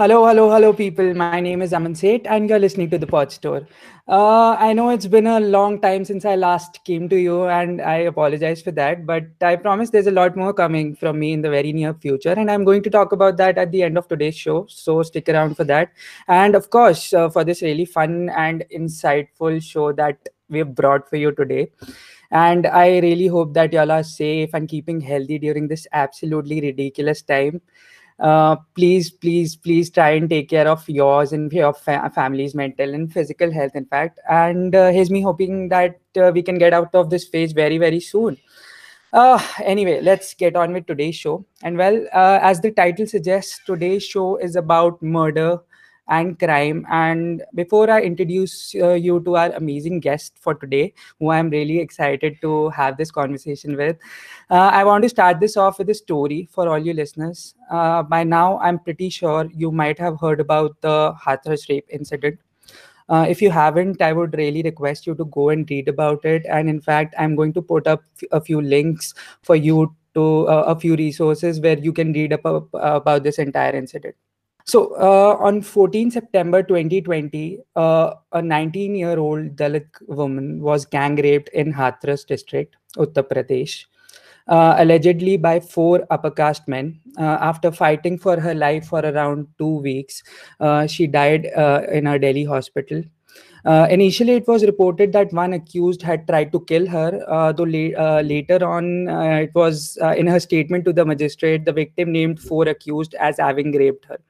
Hello, hello, hello, people. My name is Aman Seth, and you're listening to the Pod Store. Uh, I know it's been a long time since I last came to you, and I apologize for that. But I promise there's a lot more coming from me in the very near future, and I'm going to talk about that at the end of today's show. So stick around for that. And of course, uh, for this really fun and insightful show that we've brought for you today. And I really hope that y'all are safe and keeping healthy during this absolutely ridiculous time uh, please please please try and take care of yours and your fa- family's mental and physical health in fact. And uh, here's me hoping that uh, we can get out of this phase very very soon. Uh, anyway let's get on with today's show. And well uh, as the title suggests today's show is about murder and crime. And before I introduce uh, you to our amazing guest for today, who I'm really excited to have this conversation with, uh, I want to start this off with a story for all you listeners. Uh, by now, I'm pretty sure you might have heard about the Hathras rape incident. Uh, if you haven't, I would really request you to go and read about it. And in fact, I'm going to put up a few links for you to uh, a few resources where you can read up, about this entire incident. So uh, on 14 September 2020, uh, a 19 year old Dalit woman was gang raped in Hathras district, Uttar Pradesh, uh, allegedly by four upper caste men. Uh, after fighting for her life for around two weeks, uh, she died uh, in a Delhi hospital. initially, it was reported that one accused had tried to kill her, though la- later on, it was in her statement to the magistrate, the victim named four accused as having raped her.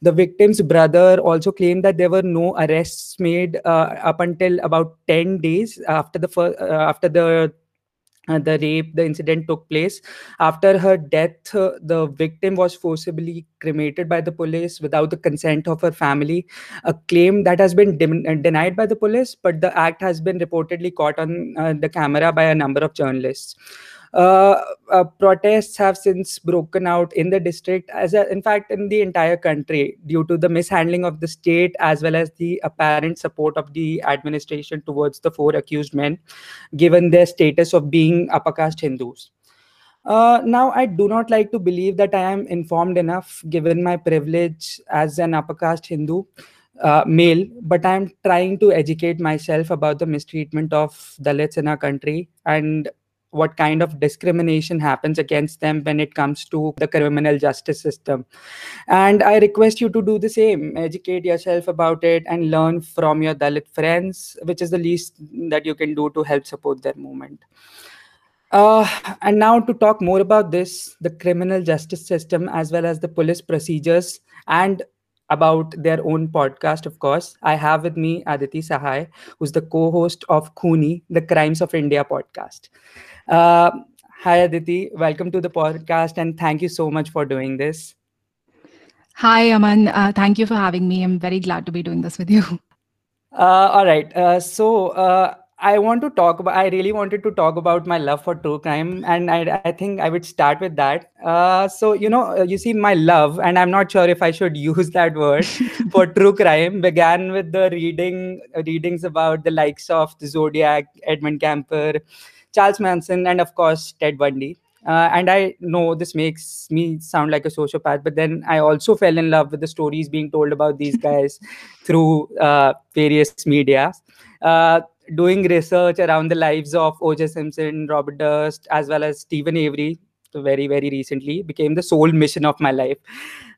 The victim's brother also claimed that there were no arrests made uh, up until about 10 days after the first, uh, after the uh, the rape the incident took place. After her death uh, the victim was forcibly cremated by the police without the consent of her family. A claim that has been de- denied by the police but the act has been reportedly caught on uh, the camera by a number of journalists. uh, uh, protests have since broken out in the district, as a, in fact in the entire country, due to the mishandling of the state as well as the apparent support of the administration towards the four accused men, given their status of being upper caste Hindus. Uh, now, I do not like to believe that I am informed enough, given my privilege as an upper caste Hindu. Uh, male, but I'm trying to educate myself about the mistreatment of Dalits in our country and what kind of discrimination happens against them when it comes to the criminal justice system. And I request you to do the same, educate yourself about it and learn from your Dalit friends, which is the least that you can do to help support their movement. Uh, and now to talk more about this, the criminal justice system, as well as the police procedures and about their own podcast, of course. I have with me Aditi Sahay, who's the co host of Khooni, the Crimes of India podcast. Uh, hi, Aditi. Welcome to the podcast, and thank you so much for doing this. Hi, Aman. Uh, thank you for having me. I'm very glad to be doing this with you. Uh, all right. Uh, so, uh, I want to talk about. I really wanted to talk about my love for true crime, and I, I think I would start with that. Uh, so you know, uh, you see, my love, and I'm not sure if I should use that word for true crime, began with the reading readings about the likes of the Zodiac, Edmund Kemper, Charles Manson, and of course Ted Bundy. Uh, and I know this makes me sound like a sociopath, but then I also fell in love with the stories being told about these guys through uh, various media. Uh, doing research around the lives of O.J. Simpson, Robert Durst, as well as Steven Avery, very very recently became the sole mission of my life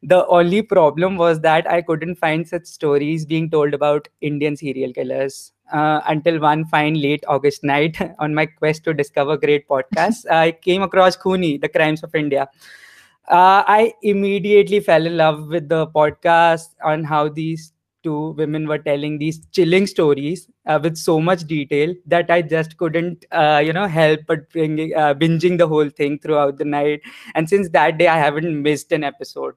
the only problem was that i couldn't find such stories being told about indian serial killers uh, until one fine late august night on my quest to discover great podcasts i came across Khooni, the crimes of india uh, i immediately fell in love with the podcast on how these two women were telling these chilling stories uh, with so much detail that I just couldn't, uh, you know, help but bring, uh, binging the whole thing throughout the night. And since that day, I haven't missed an episode.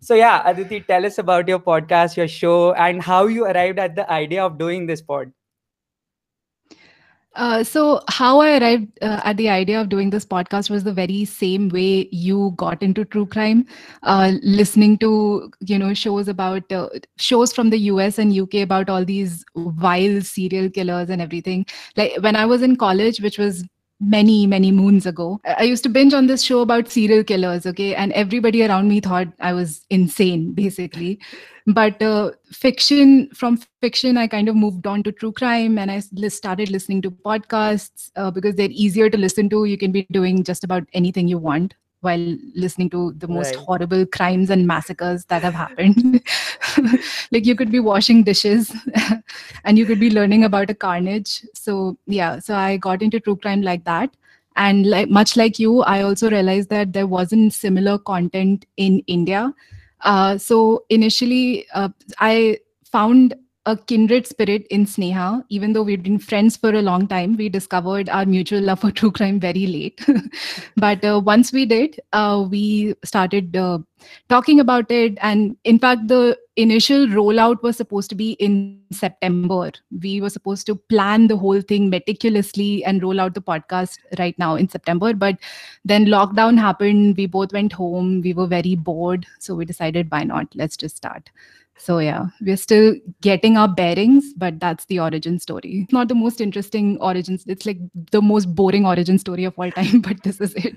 So yeah, Aditi, tell us about your podcast, your show, and how you arrived at the idea of doing this pod. Uh, so how I arrived uh, at the idea of doing this podcast was the very same way you got into true crime, uh, listening to you know shows about uh, shows from the U.S. and U.K. about all these wild serial killers and everything. Like when I was in college, which was many many moons ago i used to binge on this show about serial killers okay and everybody around me thought i was insane basically but uh, fiction from fiction i kind of moved on to true crime and i started listening to podcasts uh, because they're easier to listen to you can be doing just about anything you want while listening to the most right. horrible crimes and massacres that have happened. like you could be washing dishes and you could be learning about a carnage. So yeah, so I got into true crime like that. And like much like you, I also realized that there wasn't similar content in India. Uh, so initially, uh, I found a kindred spirit in Sneha. Even though we'd been friends for a long time, we discovered our mutual love for true crime very late. but uh, once we did, uh, we started uh, talking about it. And in fact, the initial rollout was supposed to be in September. We were supposed to plan the whole thing meticulously and roll out the podcast right now in September. But then lockdown happened. We both went home. We were very bored. So we decided, why not? Let's just start. So yeah, we're still getting our bearings, but that's the origin story. It's not the most interesting origins. It's like the most boring origin story of all time, but this is it.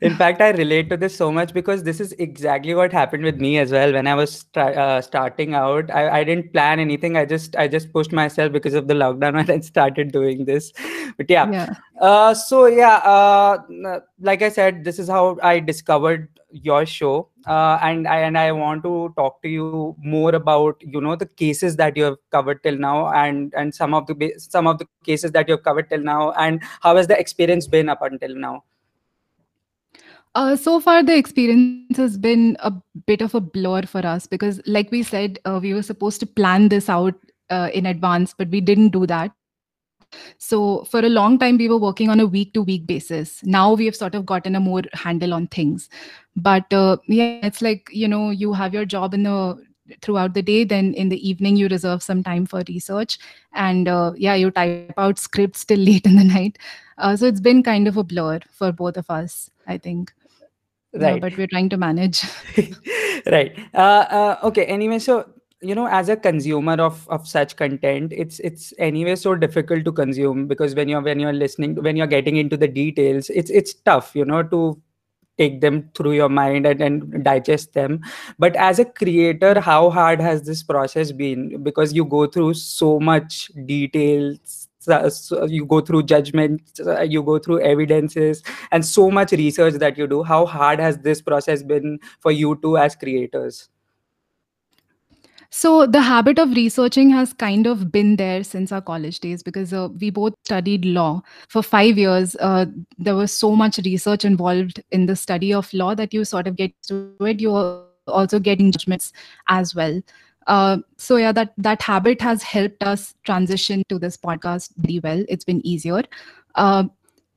In fact, I relate to this so much because this is exactly what happened with me as well. When I was uh, starting out, I, I didn't plan anything. I just I just pushed myself because of the lockdown and I started doing this. But yeah, yeah. Uh, so yeah, uh, like I said, this is how I discovered your show uh, and I and I want to talk to you more about you know the cases that you have covered till now and and some of the some of the cases that you have covered till now and how has the experience been up until now uh, so far, the experience has been a bit of a blur for us because, like we said, uh, we were supposed to plan this out uh, in advance, but we didn't do that. So for a long time, we were working on a week to week basis. Now we have sort of gotten a more handle on things. But uh, yeah, it's like, you know, you have your job in the throughout the day then in the evening you reserve some time for research. And uh, yeah you type out scripts till late in the night. Uh, so it's been kind of a blur for both of us i think. Right. yeah, but we're trying to manage. Right. Uh, uh, okay anyway so you know as a consumer of of such content it's it's anyway so difficult to consume because when you're when you're listening when you're getting into the details it's it's tough you know to take them through your mind and, and digest them. But as a creator how hard has this process been? Because you go through so much details you go through judgments uh, you go through evidences and so much research that you do. How hard has this process been for you two as creators so the habit of researching has kind of been there since our college days because uh, we both studied law for five years. Uh, there was so much research involved in the study of law that you sort of get to it. You're also getting judgments as well. Uh, so yeah, that that habit has helped us transition to this podcast very well. It's been easier. Uh,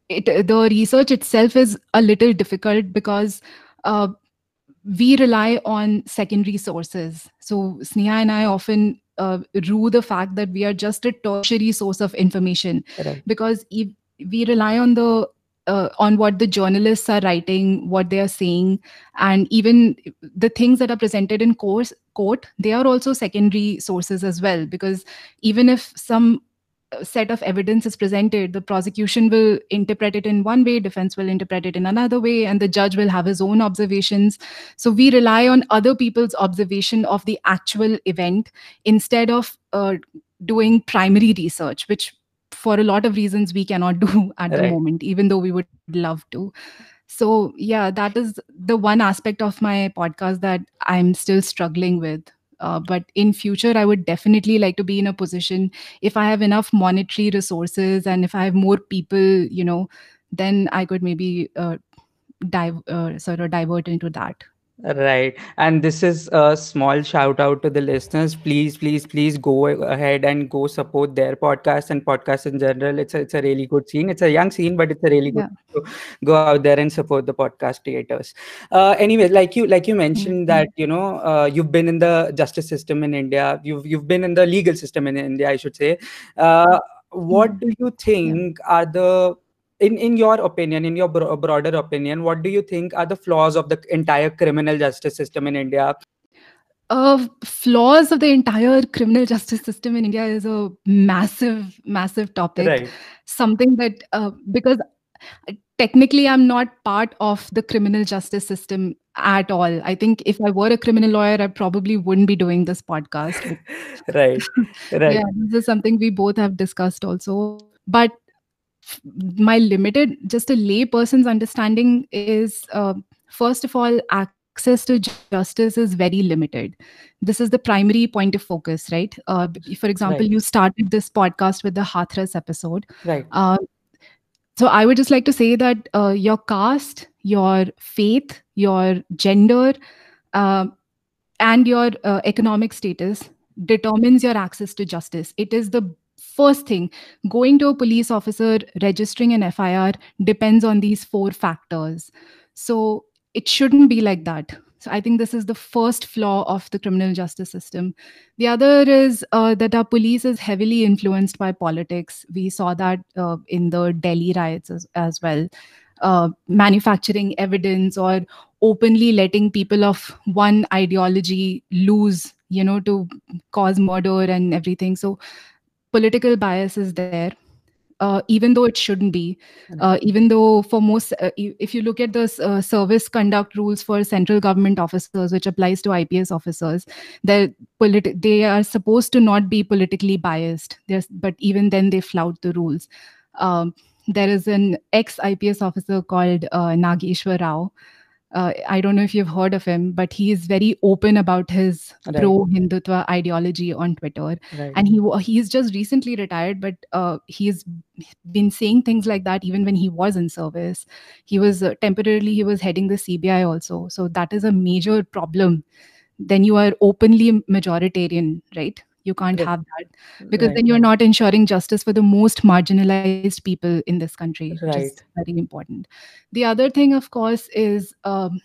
it, the research itself is a little difficult because uh, we rely on secondary sources. So Sneha and I often uh, rue the fact that we are just a tertiary source of information right. because if we rely on the uh, on what the journalists are writing, what they are saying, and even the things that are presented in course court, they are also secondary sources as well. Because even if some set of evidence is presented the prosecution will interpret it in one way defense will interpret it in another way and the judge will have his own observations. So we rely on other people's observation of the actual event instead of uh, doing primary research which for a lot of reasons we cannot do at right. the moment even though we would love to. So yeah that is the one aspect of my podcast that i'm still struggling with uh, but in future i would definitely like to be in a position if i have enough monetary resources and if i have more people you know then i could maybe uh, dive uh, sort of divert into that Right. And this is a small shout out to the listeners. Please, please, please go ahead and go support their podcast and podcast in general. It's a, it's a really good scene. It's a young scene, but it's a really good yeah. go out there and support the podcast creators. Uh, anyway, like you like you mentioned mm-hmm. that you know uh, you've been in the justice system in India. You've you've been in the legal system in India, I should say. Uh, what do you think are the in in your opinion in your bro- broader opinion what do you think are the flaws of the entire criminal justice system in india? Uh, flaws of the entire criminal justice system in india is a massive massive topic. Right. something that uh, because technically i'm not part of the criminal justice system at all. I think if i were a criminal lawyer i probably wouldn't be doing this podcast. Right. Right. yeah this is something we both have discussed also. But my limited just a lay person's understanding is uh, first of all access to justice is very limited. This is the primary point of focus right? Uh, for example right. you started this podcast with the hathras episode. Right. Uh, so i would just like to say that uh, your caste your faith your gender uh, and your uh, economic status determines your access to justice. It is the first thing going to a police officer registering an fir depends on these four factors. So it shouldn't be like that. So i think this is the first flaw of the criminal justice system. The other is uh, that our police is heavily influenced by politics. We saw that uh, in the delhi riots as, as well. Uh, manufacturing evidence or openly letting people of one ideology lose you know to cause murder and everything. So political bias is there uh, even though it shouldn't be uh, even though for most uh, if you look at the uh, service conduct rules for central government officers which applies to ips officers they politi- they are supposed to not be politically biased. There's, but even then they flout the rules. Um, there is an ex ips officer called uh, nageshwar rao uh, I don't know if you've heard of him, but he is very open about his Right. pro Hindutva ideology on Twitter. right And he he's just recently retired, but uh, he's been saying things like that even when he was in service. He was uh, temporarily he was heading the CBI also, so that is a major problem. Then you are openly majoritarian, right? You can't Right. have that because right. then you're not ensuring justice for the most marginalized people in this country which is Right. very important the other thing of course is um,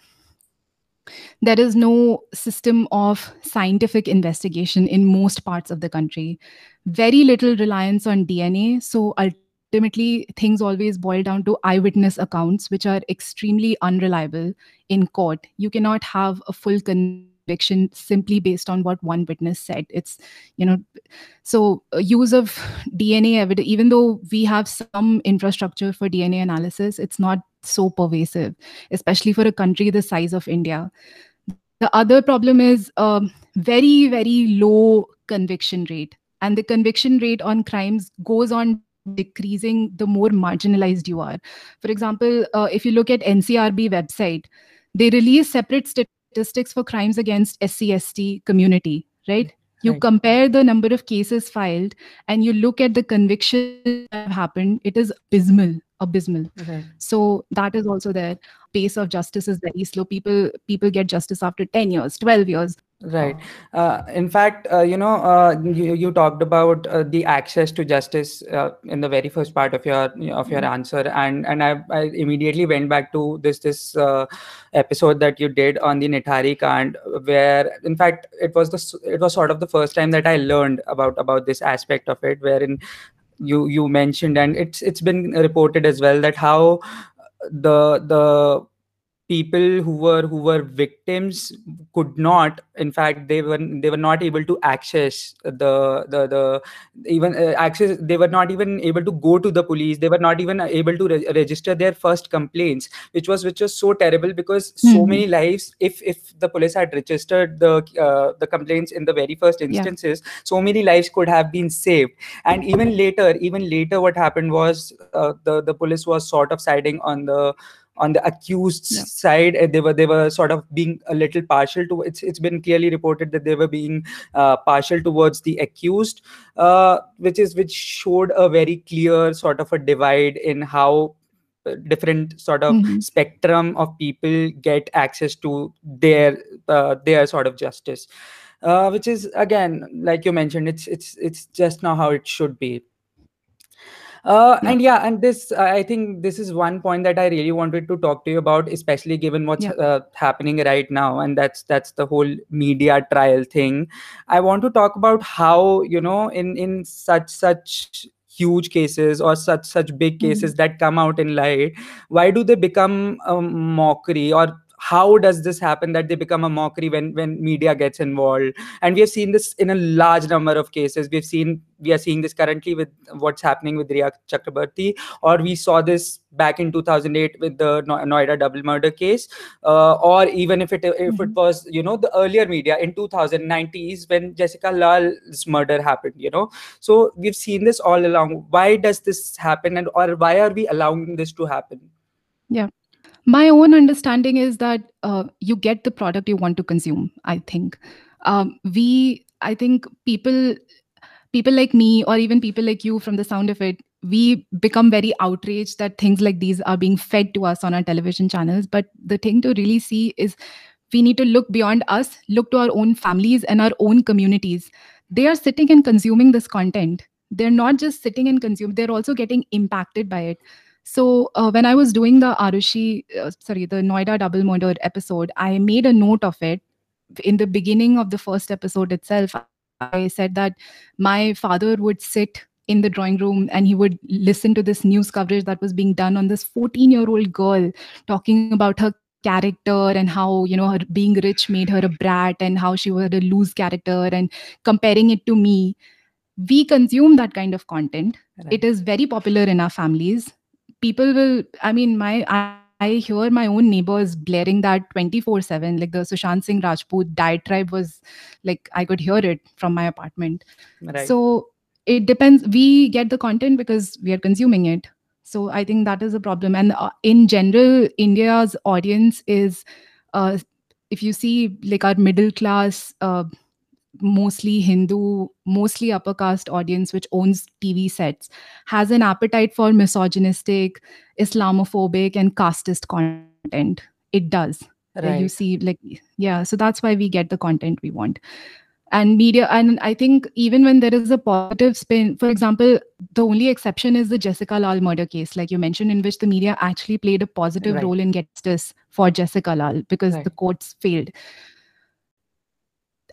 there is no system of scientific investigation in most parts of the country very little reliance on dna so ultimately things always boil down to eyewitness accounts which are extremely unreliable in court you cannot have a full conviction simply based on what one witness said. It's you know so uh, use of dna evidence even though we have some infrastructure for dna analysis it's not so pervasive especially for a country the size of india. The other problem is um, very very low conviction rate. And the conviction rate on crimes goes on decreasing the more marginalized you are. For example uh, if you look at ncrb website they release separate statistics for crimes against sc community right you Right. compare the number of cases filed and you look at the conviction that have happened it is abysmal abysmal. Right. so that is also there. Pace of justice is very slow. People people get justice after 10 years 12 years. Right. Uh, in fact, uh, you know, uh, you, you talked about uh, the access to justice uh, in the very first part of your of your answer, and and I, I immediately went back to this this uh, episode that you did on the Nithari Kand, where in fact it was the it was sort of the first time that I learned about about this aspect of it, wherein you you mentioned, and it's it's been reported as well that how the the people who were who were victims could not in fact they were they were not able to access the the the even uh, access they were not even able to go to the police they were not even able to re- register their first complaints which was which was so terrible because so Mhm. many lives if if the police had registered the uh, the complaints in the very first Yeah. instances so many lives could have been saved and even later even later what happened was uh, the the police was sort of siding on the on the accused Yeah. side uh, they were they were sort of being a little partial to it's it's been clearly reported that they were being uh, partial towards the accused uh, which is which showed a very clear sort of a divide in how uh, different sort of Mhm. spectrum of people get access to their uh, their sort of justice uh, which is again like you mentioned it's it's it's just now how it should be uh, Yeah. and yeah and this i think this is one point that i really wanted to talk to you about especially given what's Yeah. uh, happening right now and that's that's the whole media trial thing i want to talk about how you know in in such such huge cases or such such big Mhm. cases that come out in light why do they become a mockery or how does this happen that they become a mockery when when media gets involved and we have seen this in a large number of cases we've seen we are seeing this currently with what's happening with Rhea Chakraborty, or we saw this back in 2008 with the Noida double murder case, uh, or even if it if mm-hmm. it was you know the earlier media in 2090s when Jessica Lal's murder happened. You know, so we've seen this all along. Why does this happen, and or why are we allowing this to happen? Yeah my own understanding is that uh, you get the product you want to consume i think. Um, we i think people people like me or even people like you from the sound of it we become very outraged that things like these are being fed to us on our television channels. But the thing to really see is we need to look beyond us look to our own families and our own communities. They are sitting and consuming this content. They're not just sitting and consuming they're also getting impacted by it so uh, when i was doing the aarushi uh, sorry the noida double murder episode i made a note of it. In the beginning of the first episode itself I said that my father would sit in the drawing room and he would listen to this news coverage that was being done on this 14 year old girl talking about her character and how you know her being rich made her a brat and how she was a loose character and comparing it to me. We consume that kind of content. Right. it is very popular in our families people will i mean my I, I hear my own neighbors blaring that 24 7. Like the Sushant Singh Rajput diatribe was like, I could hear it from my apartment. Right. So it depends. We get the content because we are consuming it. So I think that is a problem. And uh, in general, India's audience is, uh, if you see like our middle class, uh, mostly Hindu, mostly upper caste audience which owns TV sets has an appetite for misogynistic, Islamophobic, and casteist content. It does. Right. You see, like, yeah, so that's why we get the content we want. And media, and I think even when there is a positive spin, for example, the only exception is the Jessica Lal murder case, like you mentioned, in which the media actually played a positive right. role in justice for Jessica Lal because right. the courts failed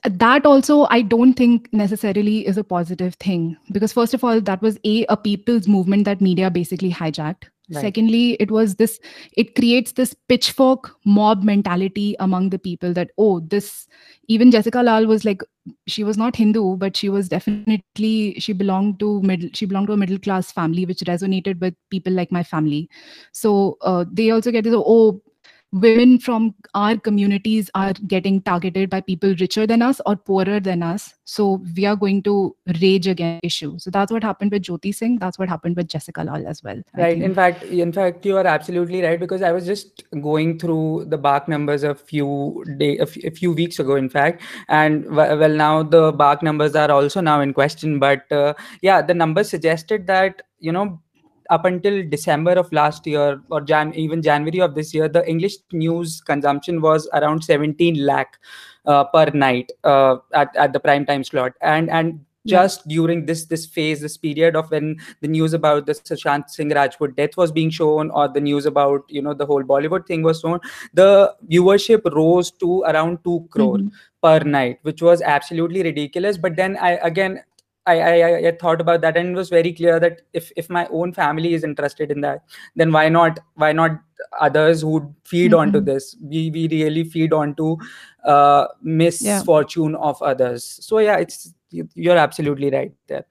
that also i don't think necessarily is a positive thing because first of all that was a a people's movement that media basically hijacked right. secondly it was this it creates this pitchfork mob mentality among the people that oh this even jessica lal was like she was not hindu but she was definitely she belonged to middle she belonged to a middle class family which resonated with people like my family so uh, they also get this oh women from our communities are getting targeted by people richer than us or poorer than us. So we are going to rage against issue. So that's what happened with jyoti singh. That's what happened with jessica lal as well right. in fact in fact you are absolutely right because i was just going through the BARC numbers a few day a, f- a few weeks ago in fact. And well now the BARC numbers are also now in question. But uh, yeah the numbers suggested that you know up until December of last year or Jan even January of this year, the English news consumption was around 17 lakh uh, per night uh, at, at the prime time slot. And and just yeah. during this this phase, this period of when the news about the Sushant Singh Rajput death was being shown, or the news about you know the whole Bollywood thing was shown, the viewership rose to around two crore. Mm-hmm per night, which was absolutely ridiculous. But then I again I, I, I thought about that and it was very clear that if if my own family is interested in that then why not why not others who feed mm-hmm. onto this we we really feed onto uh misfortune yeah. of others so yeah it's you're absolutely right there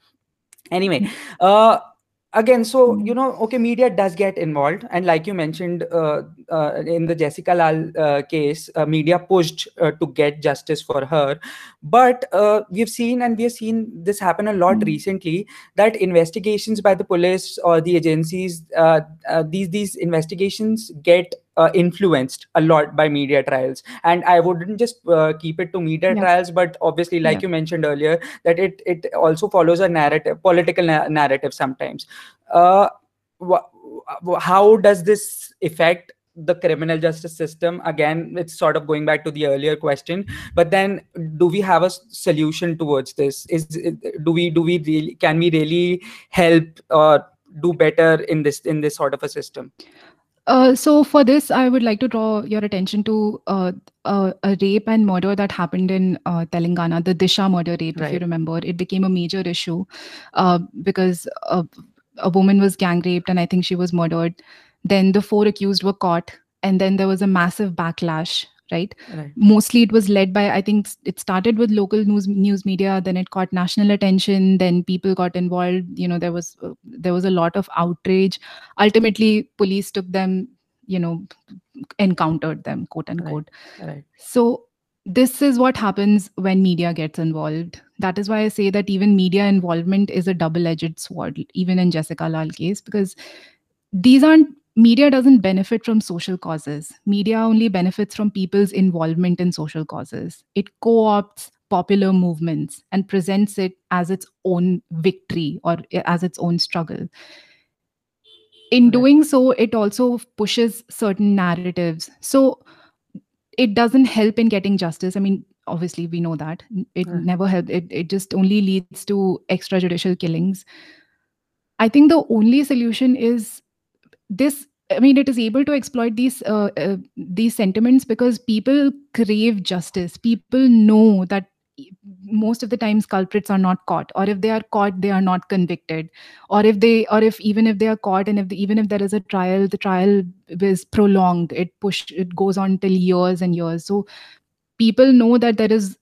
anyway uh again so hmm. you know okay media does get involved and like you mentioned uh, uh, in the jessica lal uh, case uh, media pushed uh, to get justice for her but uh, we've seen and we've seen this happen a lot mm-hmm. recently that investigations by the police or the agencies these these investigations get uh, influenced a lot by media trials. And i wouldn't just uh, keep it to media yeah. trials but obviously like yeah. you mentioned earlier that it it also follows a narrative political na- narrative sometimes. Uh, wh- how does this affect the criminal justice system? Again it's sort of going back to the earlier question but then do we have a solution towards this? Is do we do we really can we really help or do better in this in this sort of a system uh, so for this, I would like to draw your attention to uh, uh, a rape and murder that happened in uh, Telangana, the Disha murder rape, right. if you remember. It became a major issue uh, because a woman was gang raped and I think she was murdered. Then the four accused were caught and then there was a massive backlash right? right. Mostly it was led by i think it started with local news news media then it caught national attention then people got involved. You know there was uh, there was a lot of outrage. Ultimately police took them you know encountered them quote unquote. Right, right. so this is what happens when media gets involved. That is why i say that even media involvement is a double edged sword even in jessica lal case because these aren't media doesn't benefit from social causes. Media only benefits from people's involvement in social causes. It co opts popular movements and presents it as its own victory or eh, as its own struggle. In doing so, it also pushes certain narratives. So it doesn't help in getting justice. I mean, obviously, we know that. It Right. never helped. It, it just only leads to extrajudicial killings. I think the only solution is this i mean it is able to exploit these uh, uh, these sentiments because people crave justice. People know that most of the times culprits are not caught or if they are caught they are not convicted. Or if they or if even if they are caught and if the, even if there is a trial the trial is prolonged. It push it goes on till years and years. So people know that there is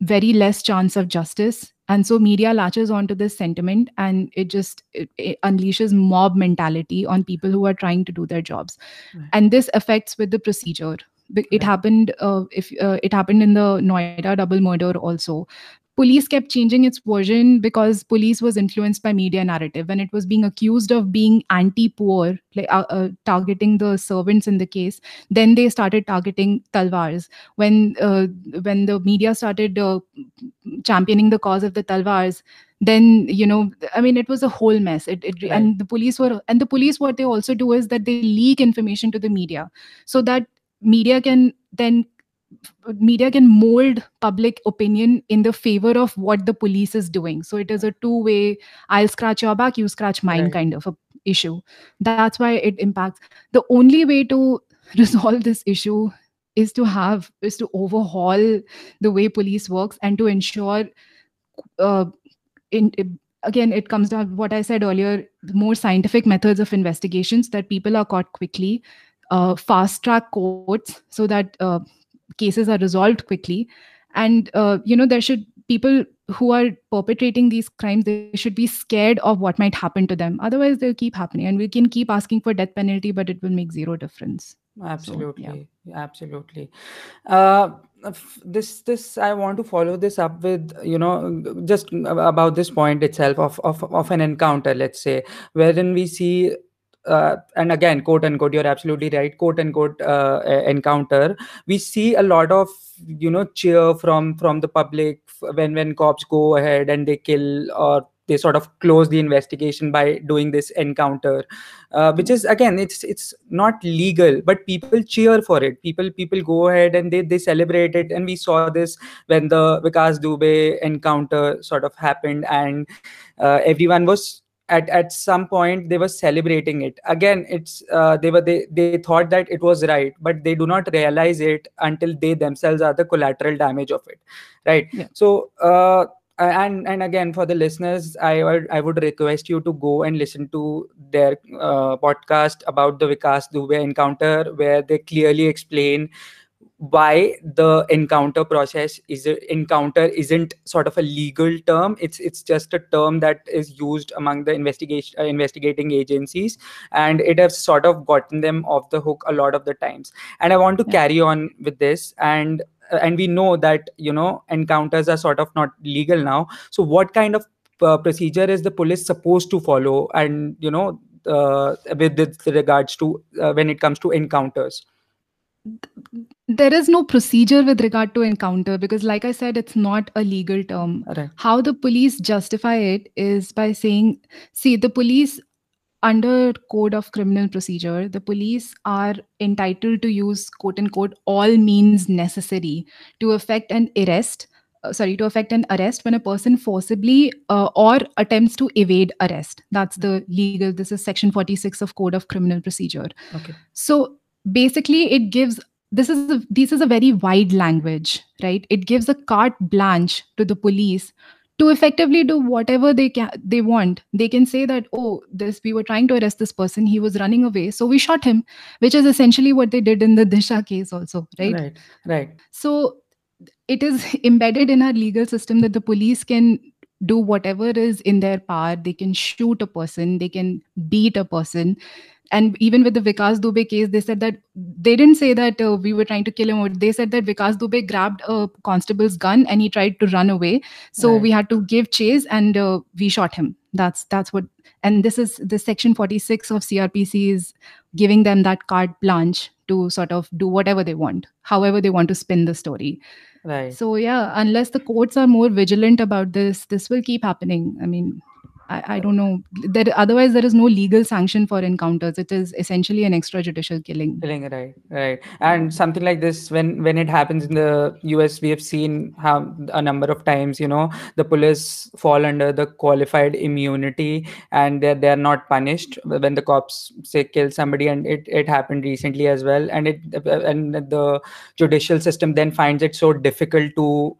very less chance of justice and so media latches onto this sentiment and it just it, it unleashes mob mentality on people who are trying to do their jobs Right. and this affects with the procedure it Right. happened uh, if uh, it happened in the noida double murder also police kept changing its version because police was influenced by media narrative and it was being accused of being anti-poor like uh, uh, targeting the servants in the case. Then they started targeting talwars. When uh, when the media started uh, championing the cause of the talwars then you know i mean it was a whole mess. It, it Right. and the police were and the police what they also do is that they leak information to the media so that media can then media can mold public opinion in the favor of what the police is doing. So it is a two way i'll scratch your back you scratch mine Right. kind of a issue. That's why it impacts. The only way to resolve this issue is to have is to overhaul the way police works and to ensure uh, in, again it comes down to what i said earlier more scientific methods of investigations that people are caught quickly uh, fast track courts so that uh, cases are resolved quickly. And uh, you know there should people who are perpetrating these crimes they should be scared of what might happen to them. Otherwise they'll keep happening. And we can keep asking for death penalty but it will make zero difference. Absolutely. absolutely. Uh this this i want to follow this up with you know just about this point itself of of, of an encounter let's say wherein we see uh, and again quote unquote you're absolutely right quote unquote uh, encounter. We see a lot of you know cheer from from the public when when cops go ahead and they kill or they sort of close the investigation by doing this encounter uh, which is again it's it's not legal but people cheer for it. People people go ahead and they they celebrate it. And we saw this when the vikas dubey encounter sort of happened and uh, everyone was at at some point they were celebrating it again it's uh, they were they they thought that it was right but they do not realize it until they themselves are the collateral damage of it right Yeah. so uh, and and again for the listeners i would i would request you to go and listen to their uh, podcast about the vikas dubey encounter where they clearly explain why the encounter process is a, encounter isn't sort of a legal term. It's it's just a term that is used among the investigation uh, investigating agencies and it has sort of gotten them off the hook a lot of the times. And i want to Yeah. carry on with this and uh, and we know that you know encounters are sort of not legal now. So what kind of uh, procedure is the police supposed to follow and you know uh, with with regards to uh, when it comes to encounters there is no procedure with regard to encounter because like i said it's not a legal term. Right how the police justify it is by saying see the police under code of criminal procedure the police are entitled to use quote unquote all means necessary to effect an arrest uh, sorry to effect an arrest when a person forcibly uh, or attempts to evade arrest. That's the legal this is section 46 of code of criminal procedure. Okay. So basically it gives this is a, this is a very wide language right? It gives a carte blanche to the police to effectively do whatever they can they want. They can say that oh this we were trying to arrest this person. He was running away. So we shot him which is essentially what they did in the disha case also right? Right right. So it is embedded in our legal system that the police can do whatever is in their power. They can shoot a person. They can beat a person and even with the Vikas Dubey case, they said that they didn't say that uh, we were trying to kill him. They said that Vikas Dubey grabbed a constable's gun and he tried to run away. So right. we had to give chase and uh, we shot him. That's that's what. And this is the section 46 of CRPC is giving them that carte blanche to sort of do whatever they want, however they want to spin the story. Right. So yeah, unless the courts are more vigilant about this, this will keep happening. I mean, I, I, don't know. There, otherwise, there is no legal sanction for encounters. It is essentially an extrajudicial killing. Killing, right, right. And something like this, when when it happens in the U.S., we have seen how a number of times, you know, the police fall under the qualified immunity, and they're they're not punished when the cops say kill somebody, and it it happened recently as well. And it and the judicial system then finds it so difficult to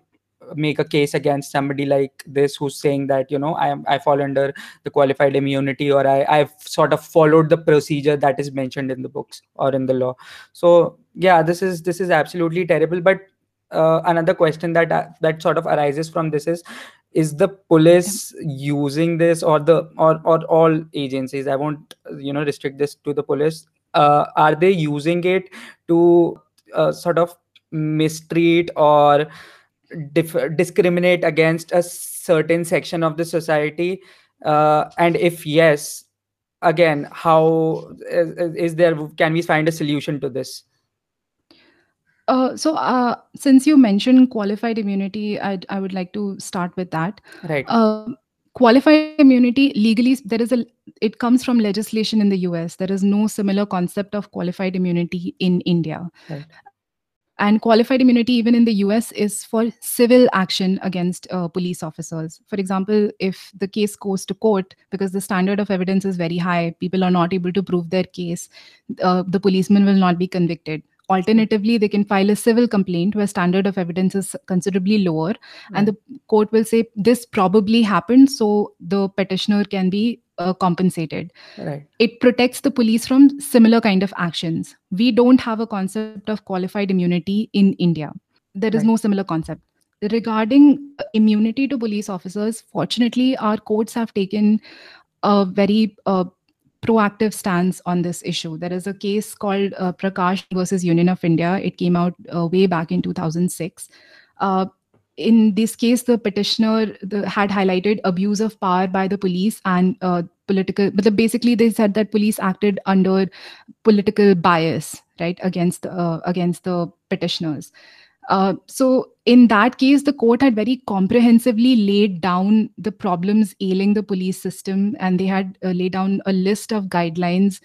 make a case against somebody like this who's saying that you know i am i fall under the qualified immunity or i i've sort of followed the procedure that is mentioned in the books or in the law. So yeah this is this is absolutely terrible. But uh, another question that uh, that sort of arises from this is is the police using this or the or or all agencies? I won't you know restrict this to the police. Uh, are they using it to uh, sort of mistreat or dif- discriminate against a certain section of the society uh, and if yes again how is, is, there can we find a solution to this? Uh, so uh, since you mentioned qualified immunity I'd, i would like to start with that. Right. Uh, qualified immunity legally there is a it comes from legislation in the us there is no similar concept of qualified immunity in india. Right. And qualified immunity, even in the US, is for civil action against uh, police officers. For example, if the case goes to court because the standard of evidence is very high, people are not able to prove their case, uh, the policeman will not be convicted. Alternatively, they can file a civil complaint where standard of evidence is considerably lower, and the court will say this probably happened, so the petitioner can be uh, compensated. Right. It protects the police from similar kind of actions. We don't have a concept of qualified immunity in India. There is right. no similar concept. Regarding uh, immunity to police officers, fortunately, our courts have taken a very uh, proactive stance on this issue. There is a case called uh, Prakash versus Union of India. It came out uh, way back in 2006. In this case, the petitioner the, had highlighted abuse of power by the police and uh, political, but the, basically they said that police acted under political bias, right, against uh, against the petitioners. Uh, so in that case, the court had very comprehensively laid down the problems ailing the police system, and they had uh, laid down a list of guidelines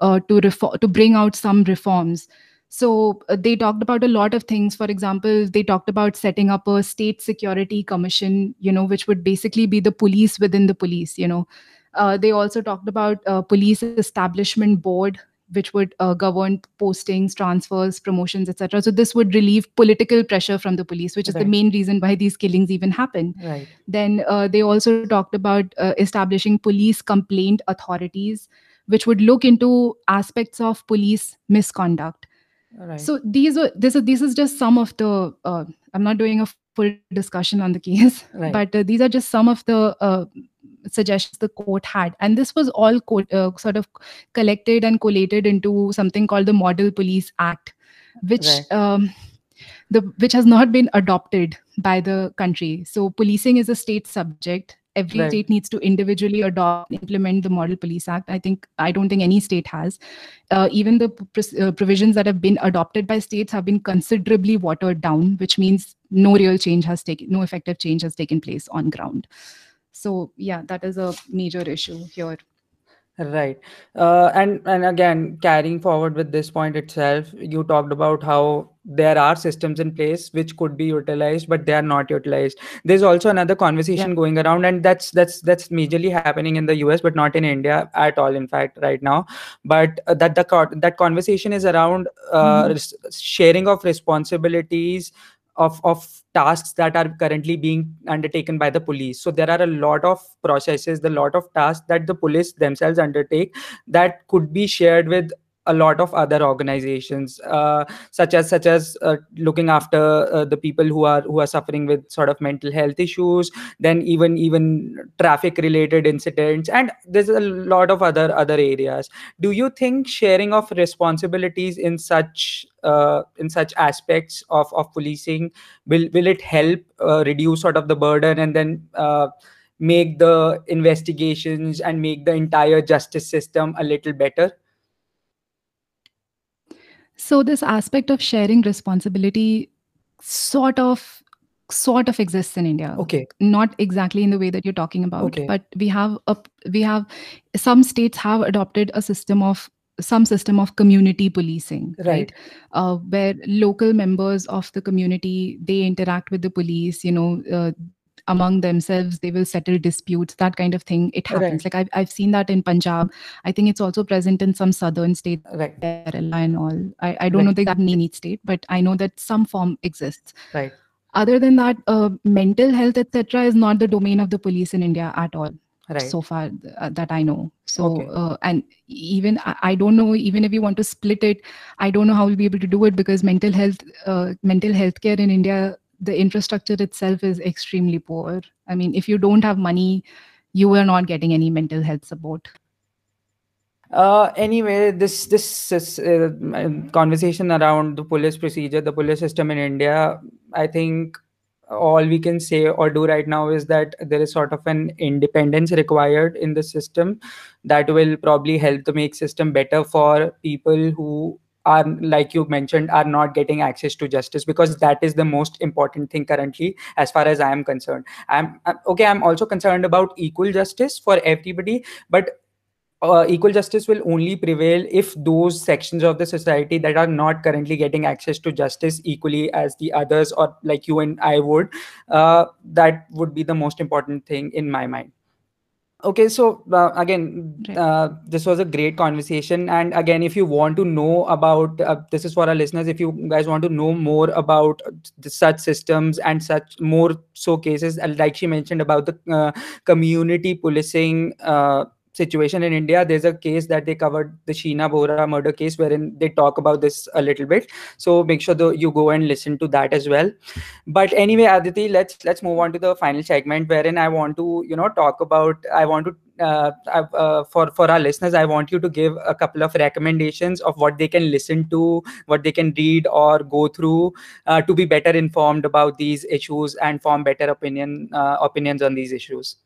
uh, to reform to bring out some reforms. So uh, they talked about a lot of things. For example, they talked about setting up a state security commission, you know, which would basically be the police within the police, you know. Uh, they also talked about uh, police establishment board, which would uh, govern postings, transfers, promotions, etc. So this would relieve political pressure from the police, which is right. the main reason why these killings even happen. Right. Then uh, they also talked about uh, establishing police complaint authorities, which would look into aspects of police misconduct Right. So these are this is this is just some of the. Uh, I'm not doing a full discussion on the case, right. but uh, these are just some of the uh, suggestions the court had, and this was all co- uh, sort of collected and collated into something called the Model Police Act, which. Right. Um, the, which has not been adopted by the country. So policing is a state subject every right. state needs to individually adopt implement the model police act. I think i don't think any state has. Uh, even the pr- uh, provisions that have been adopted by states have been considerably watered down which means no real change has taken no effective change has taken place on ground. So yeah that is a major issue here Right. Uh, and and again, carrying forward with this point itself, you talked about how there are systems in place which could be utilized, but they are not utilized. There's also another conversation Yeah. going around, and that's that's that's majorly happening in the US, but not in India at all. In fact, right now, but uh, that the co- that conversation is around uh, Mhm. res- sharing of responsibilities of of tasks that are currently being undertaken by the police. So there are a lot of processes the lot of tasks that the police themselves undertake that could be shared with a lot of other organizations uh, such as such as uh, looking after uh, the people who are who are suffering with sort of mental health issues then even even traffic related incidents and there's a lot of other other areas. Do you think sharing of responsibilities in such uh, in such aspects of of policing will will it help uh, reduce sort of the burden and then uh, make the investigations and make the entire justice system a little better so this aspect of sharing responsibility sort of sort of exists in india. Okay. Not exactly in the way that you're talking about Okay. but we have a we have some states have adopted a system of some system of community policing right? Uh, where local members of the community they interact with the police you know uh, among themselves they will settle disputes that kind of thing it happens. Right. like I've, I've seen that in punjab. I think it's also present in some southern states right. Kerala and all. I, I don't know the exact name in each state but i know that some form exists. Right. Other than that uh, mental health etc is not the domain of the police in india at all right. so far uh, that I know. So, Okay. uh, and even I, I don't know, even if you want to split it, I don't know how we'll be able to do it because mental health, uh, mental health care in India, the infrastructure itself is extremely poor. I mean, if you don't have money, you are not getting any mental health support. Uh, anyway, this this is, uh, conversation around the police procedure, the police system in India, I think all we can say or do right now is that there is sort of an independence required in the system that will probably help to make system better for people who are like you mentioned are not getting access to justice because that is the most important thing currently as far as i am concerned. I'm I'm- okay i'm also concerned about equal justice for everybody but uh, equal justice will only prevail if those sections of the society that are not currently getting access to justice equally as the others or like you and i would uh, that would be the most important thing in my mind okay so uh, again uh, this was a great conversation. And again if you want to know about uh, this is for our listeners if you guys want to know more about the, such systems and such more so cases like she mentioned about the uh, community policing uh, situation in India. There's a case that they covered, the Sheena Bora murder case, wherein they talk about this a little bit. So make sure that you go and listen to that as well. But anyway, Aditi, let's let's move on to the final segment, wherein I want to you know talk about. I want to uh, uh, for for our listeners, I want you to give a couple of recommendations of what they can listen to, what they can read or go through uh, to be better informed about these issues and form better opinion uh, opinions on these issues.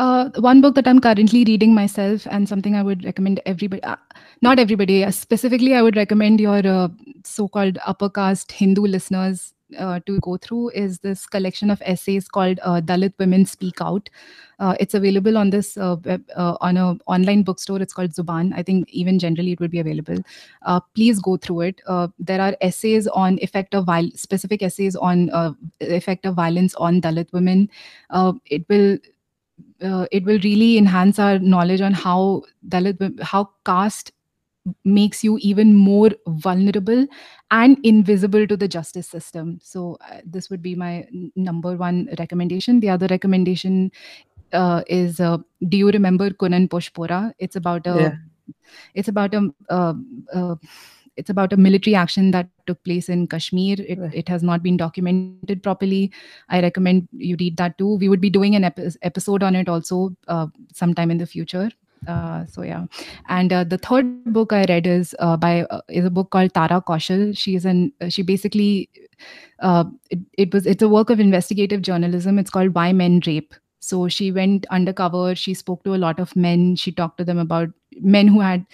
Uh, one book that I'm currently reading myself and something I would recommend everybody, uh, not everybody, uh, specifically, I would recommend your uh, so called upper caste Hindu listeners uh, to go through is this collection of essays called uh, Dalit Women Speak Out. It's available on this web, on a online bookstore. It's called Zubaan. I think even generally it would be available. Please go through it. There are essays on effect of viol- specific essays on effect of violence on Dalit women. It will uh, it will really enhance our knowledge on how Dalit, how caste makes you even more vulnerable and invisible to the justice system. So uh, this would be my number one recommendation. The other recommendation uh, is uh, Do you remember Kunan Poshpora? It's about a Yeah. it's about a uh, uh, it's about a military action that took place in Kashmir. It, Right. it has not been documented properly. I recommend you read that too. We would be doing an epi- episode on it also uh, sometime in the future. Uh, so yeah, and uh, the third book I read is uh, by uh, is a book called Tara Kaushal. She is an uh, she basically uh, it, it was it's a work of investigative journalism. It's called Why Men Rape. So she went undercover. She spoke to a lot of men. She talked to them about men who had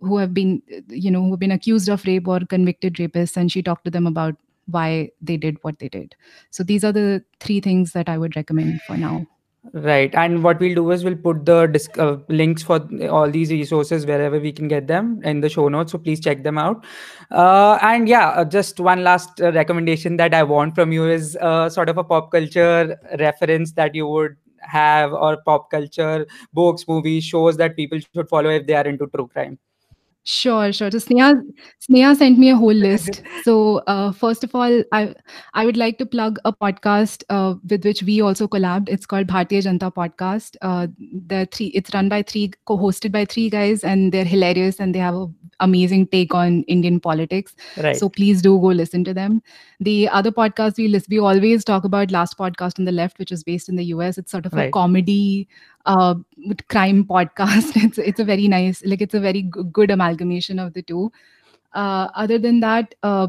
who have been you know who have been accused of rape or convicted rapists, and she talked to them about why they did what they did. So these are the three things that I would recommend for now. Right. And what we'll do is we'll put the disc, uh, links for all these resources wherever we can get them in the show notes. So please check them out. Uh, and yeah, uh, just one last uh, recommendation that I want from you is uh, sort of a pop culture reference that you would have or pop culture books, movies, shows that people should follow if they are into true crime. Sure, sure. So Sneha, Sneha sent me a whole list. So uh, first of all, I I would like to plug a podcast uh, with which we also collabed. It's called Bhartiya Janta Podcast. Uh, the three, it's run by three, co-hosted by three guys, and they're hilarious and they have an amazing take on Indian politics. Right. So please do go listen to them. The other podcast we list, we always talk about Last Podcast on the Left, which is based in the US. It's sort of a comedy uh, crime podcast. It's it's a very nice, like it's a very g- good amalgamation of the two. Uh, other than that, uh,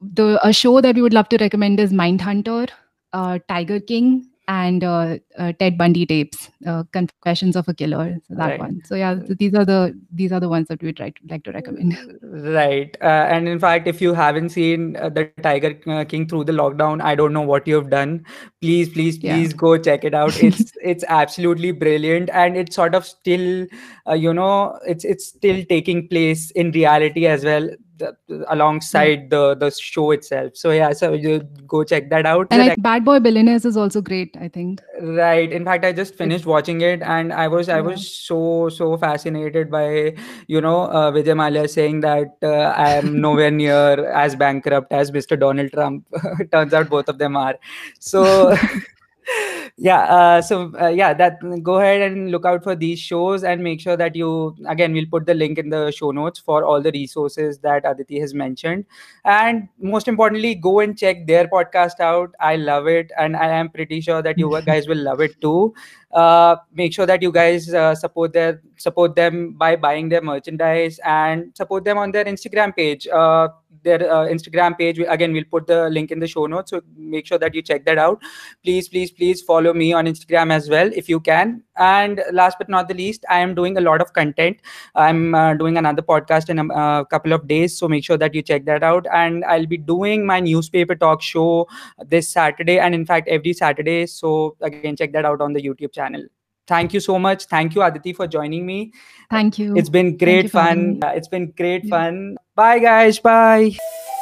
the a show that we would love to recommend is Mindhunter, uh, Tiger King, and uh, uh, Ted Bundy tapes, uh, Confessions of a Killer. So that Right. one. So yeah, th- these are the these are the ones that we'd like to, like to recommend. Right. Uh, and in fact, if you haven't seen uh, the Tiger uh, King through the lockdown, I don't know what you've done. Please, please, Yeah. please go check it out. It's it's absolutely brilliant, and it's sort of still, uh, you know, it's it's still taking place in reality as well, the, alongside the the show itself. So yeah, so you go check that out. And The I, Bad Boy Billionaires is also great. I think. Right. In fact, I just finished watching it, and I was I was so so fascinated by you know uh, Vijay Mallya saying that uh, I am nowhere near as bankrupt as Mr. Donald Trump. Turns out both of them are. So yeah. Uh, so uh, yeah, that go ahead and look out for these shows and make sure that you again we'll put the link in the show notes for all the resources that Aditi has mentioned. And most importantly go and check their podcast out. I love it. And i am pretty sure that you guys will love it too uh, make sure that you guys uh, support their support them by buying their merchandise and support them on their instagram page. Uh, their uh, instagram page again we'll put the link in the show notes. So make sure that you check that out. Please please please follow me on instagram as well if you can. And last but not the least i am doing a lot of content. I'm uh, doing another podcast in a couple of days. So make sure that you check that out. And i'll be doing my newspaper talk show this saturday and in fact every saturday. So again check that out on the youtube channel. Thank you so much. Thank you aditi for joining me. Thank you. it's been great having fun. Uh, it's been great Yeah. fun. Bye guys. Bye